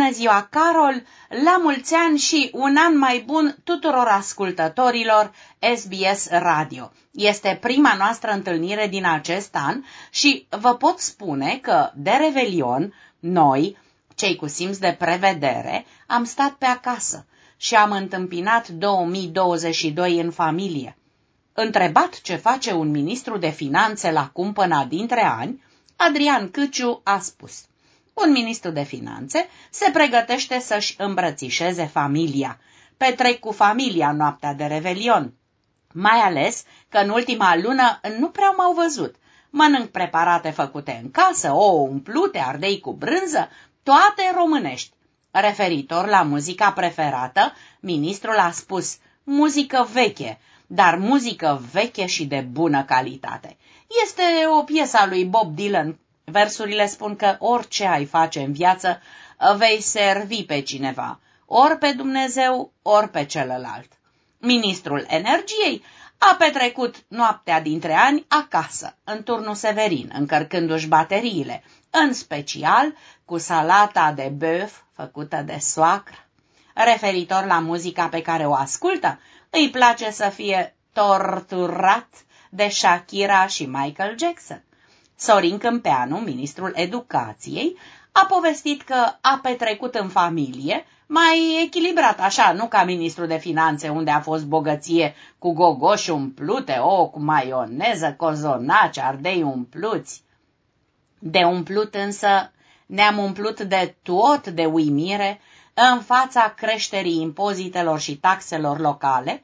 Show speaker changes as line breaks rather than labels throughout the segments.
Bună ziua, Carol! La mulți ani și un an mai bun tuturor ascultătorilor SBS Radio. Este prima noastră întâlnire din acest an și vă pot spune că de Revelion, noi, cei cu simț de prevedere, am stat pe acasă și am întâmpinat 2022 în familie. Întrebat ce face un ministru de finanțe la cumpăna dintre ani, Adrian Câciu a spus – un ministru de finanțe se pregătește să-și îmbrățișeze familia. Petrec cu familia noaptea de revelion. Mai ales că în ultima lună nu prea m-au văzut. Mănânc preparate făcute în casă, ouă umplute, ardei cu brânză, toate românești. Referitor la muzica preferată, ministrul a spus muzică veche, dar muzică veche și de bună calitate. Este o piesă a lui Bob Dylan Versurile spun că orice ai face în viață, vei servi pe cineva, ori pe Dumnezeu, ori pe celălalt. Ministrul energiei a petrecut noaptea dintre ani acasă, în turnul Severin, încărcându-și bateriile, în special cu salata de băf făcută de soacră. Referitor la muzica pe care o ascultă, îi place să fie torturat de Shakira și Michael Jackson. Sorin Câmpeanu, ministrul educației, a povestit că a petrecut în familie, mai echilibrat așa, nu ca ministru de finanțe, unde a fost bogăție cu gogoși umplute, o cu maioneză, cozonaci, ardei umpluți. De umplut însă ne-am umplut de tot de uimire în fața creșterii impozitelor și taxelor locale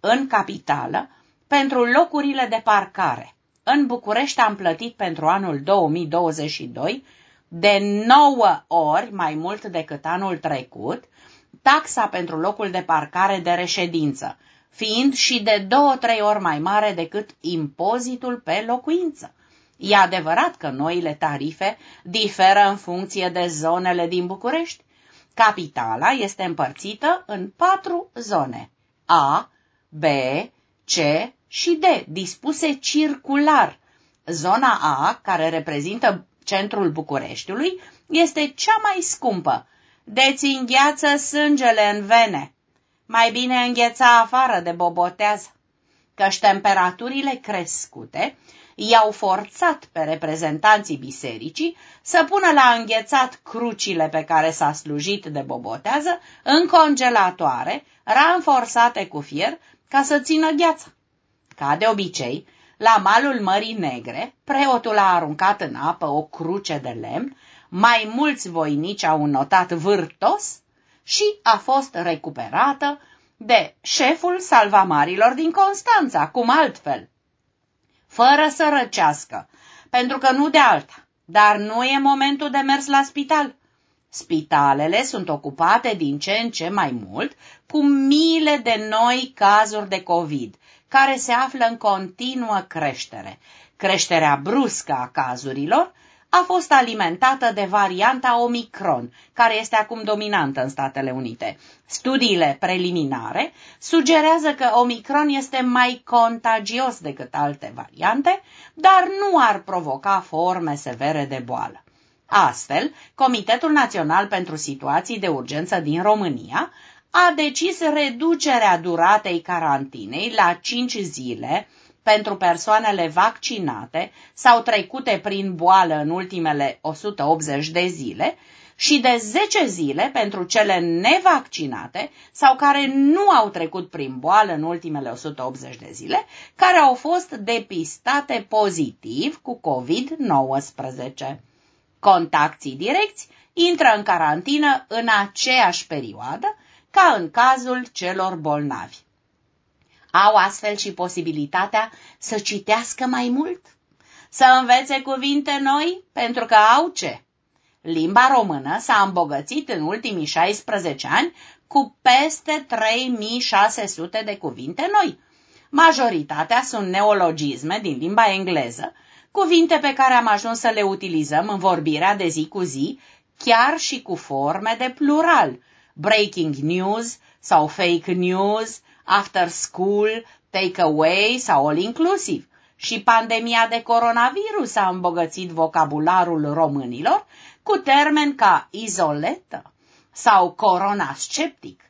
în capitală pentru locurile de parcare. În București am plătit pentru anul 2022 de 9 ori mai mult decât anul trecut taxa pentru locul de parcare de reședință, fiind și de 2-3 ori mai mare decât impozitul pe locuință. E adevărat că noile tarife diferă în funcție de zonele din București. Capitala este împărțită în patru zone A, B, C și D, dispuse circular. Zona A, care reprezintă centrul Bucureștiului, este cea mai scumpă. Deți îngheață sângele în vene. Mai bine îngheța afară de bobotează. Căci temperaturile crescute i-au forțat pe reprezentanții bisericii să pună la înghețat crucile pe care s-a slujit de bobotează în congelatoare, ranforsate cu fier, ca să țină gheața. Ca de obicei, la malul Mării Negre, preotul a aruncat în apă o cruce de lemn, mai mulți voinici au notat vârtos și a fost recuperată de șeful salvamarilor din Constanța, cum altfel, fără să răcească, pentru că nu de alta, dar nu e momentul de mers la spital. Spitalele sunt ocupate din ce în ce mai mult cu miile de noi cazuri de COVID care se află în continuă creștere. Creșterea bruscă a cazurilor a fost alimentată de varianta Omicron, care este acum dominantă în Statele Unite. Studiile preliminare sugerează că Omicron este mai contagios decât alte variante, dar nu ar provoca forme severe de boală. Astfel, Comitetul Național pentru Situații de Urgență din România a decis reducerea duratei carantinei la 5 zile pentru persoanele vaccinate sau trecute prin boală în ultimele 180 de zile și de 10 zile pentru cele nevaccinate sau care nu au trecut prin boală în ultimele 180 de zile, care au fost depistate pozitiv cu COVID-19. Contacții direcți intră în carantină în aceeași perioadă ca în cazul celor bolnavi. Au astfel și posibilitatea să citească mai mult, să învețe cuvinte noi, pentru că au ce? Limba română s-a îmbogățit în ultimii 16 ani cu peste 3600 de cuvinte noi. Majoritatea sunt neologisme din limba engleză, cuvinte pe care am ajuns să le utilizăm în vorbirea de zi cu zi, chiar și cu forme de plural, breaking news sau fake news, after school, take away sau all inclusive. Și pandemia de coronavirus a îmbogățit vocabularul românilor cu termeni ca izoletă, sau coronasceptic.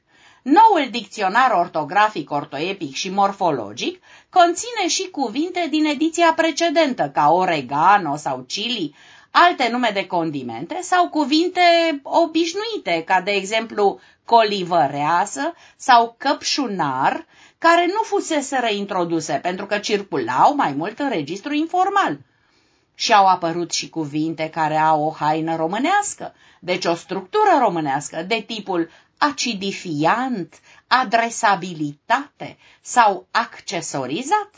Noul dicționar ortografic, ortoepic și morfologic conține și cuvinte din ediția precedentă, ca oregano sau chili, alte nume de condimente sau cuvinte obișnuite, ca de exemplu colivăreasă sau căpșunar, care nu fusese reintroduse pentru că circulau mai mult în registru informal. Și au apărut și cuvinte care au o haină românească, deci o structură românească de tipul acidifiant, adresabilitate sau accesorizat.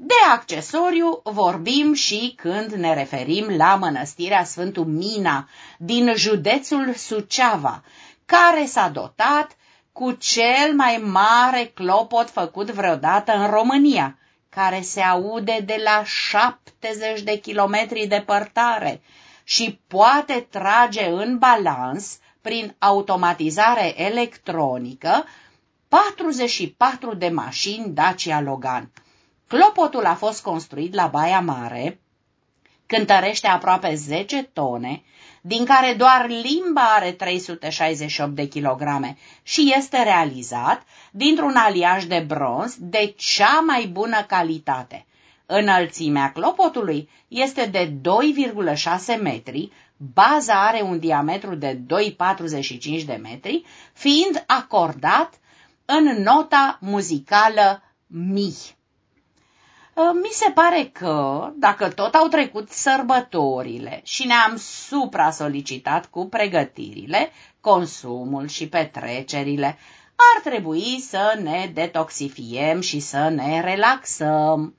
De accesoriu vorbim și când ne referim la mănăstirea Sfântul Mina din județul Suceava, care s-a dotat cu cel mai mare clopot făcut vreodată în România, care se aude de la 70 de kilometri departare și poate trage în balans, prin automatizare electronică, 44 de mașini Dacia Logan. Clopotul a fost construit la Baia Mare, cântărește aproape 10 tone, din care doar limba are 368 de kilograme și este realizat dintr-un aliaj de bronz de cea mai bună calitate. Înălțimea clopotului este de 2,6 metri, baza are un diametru de 2,45 de metri, fiind acordat în nota muzicală Mi. Ă, mi se pare că, dacă tot au trecut sărbătorile și ne-am supra-solicitat cu pregătirile, consumul și petrecerile, ar trebui să ne detoxifiem și să ne relaxăm.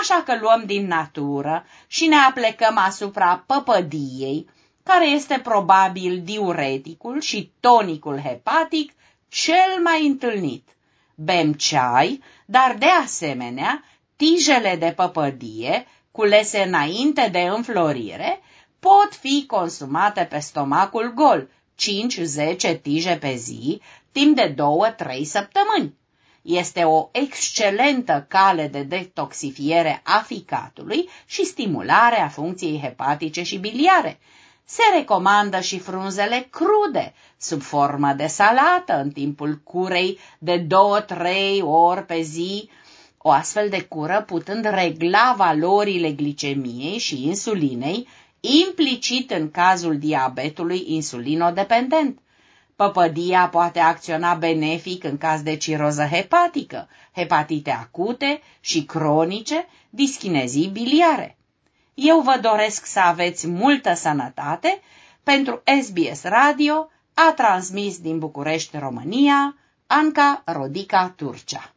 Așa că luăm din natură și ne aplecăm asupra păpădiei, care este probabil diureticul și tonicul hepatic cel mai întâlnit. Bem ceai, dar de asemenea tijele de păpădie, culese înainte de înflorire, pot fi consumate pe stomacul gol, 5-10 tije pe zi, timp de 2-3 săptămâni. Este o excelentă cale de detoxifiere a ficatului și stimulare a funcției hepatice și biliare. Se recomandă și frunzele crude, sub formă de salată, în timpul curei de 2-3 ori pe zi, o astfel de cură putând regla valorile glicemiei și insulinei, implicit în cazul diabetului insulinodependent. Păpădia poate acționa benefic în caz de ciroză hepatică, hepatite acute și cronice, dischinezii biliare. Eu vă doresc să aveți multă sănătate. Pentru SBS Radio a transmis din București, România, Anca Rodica Turcea.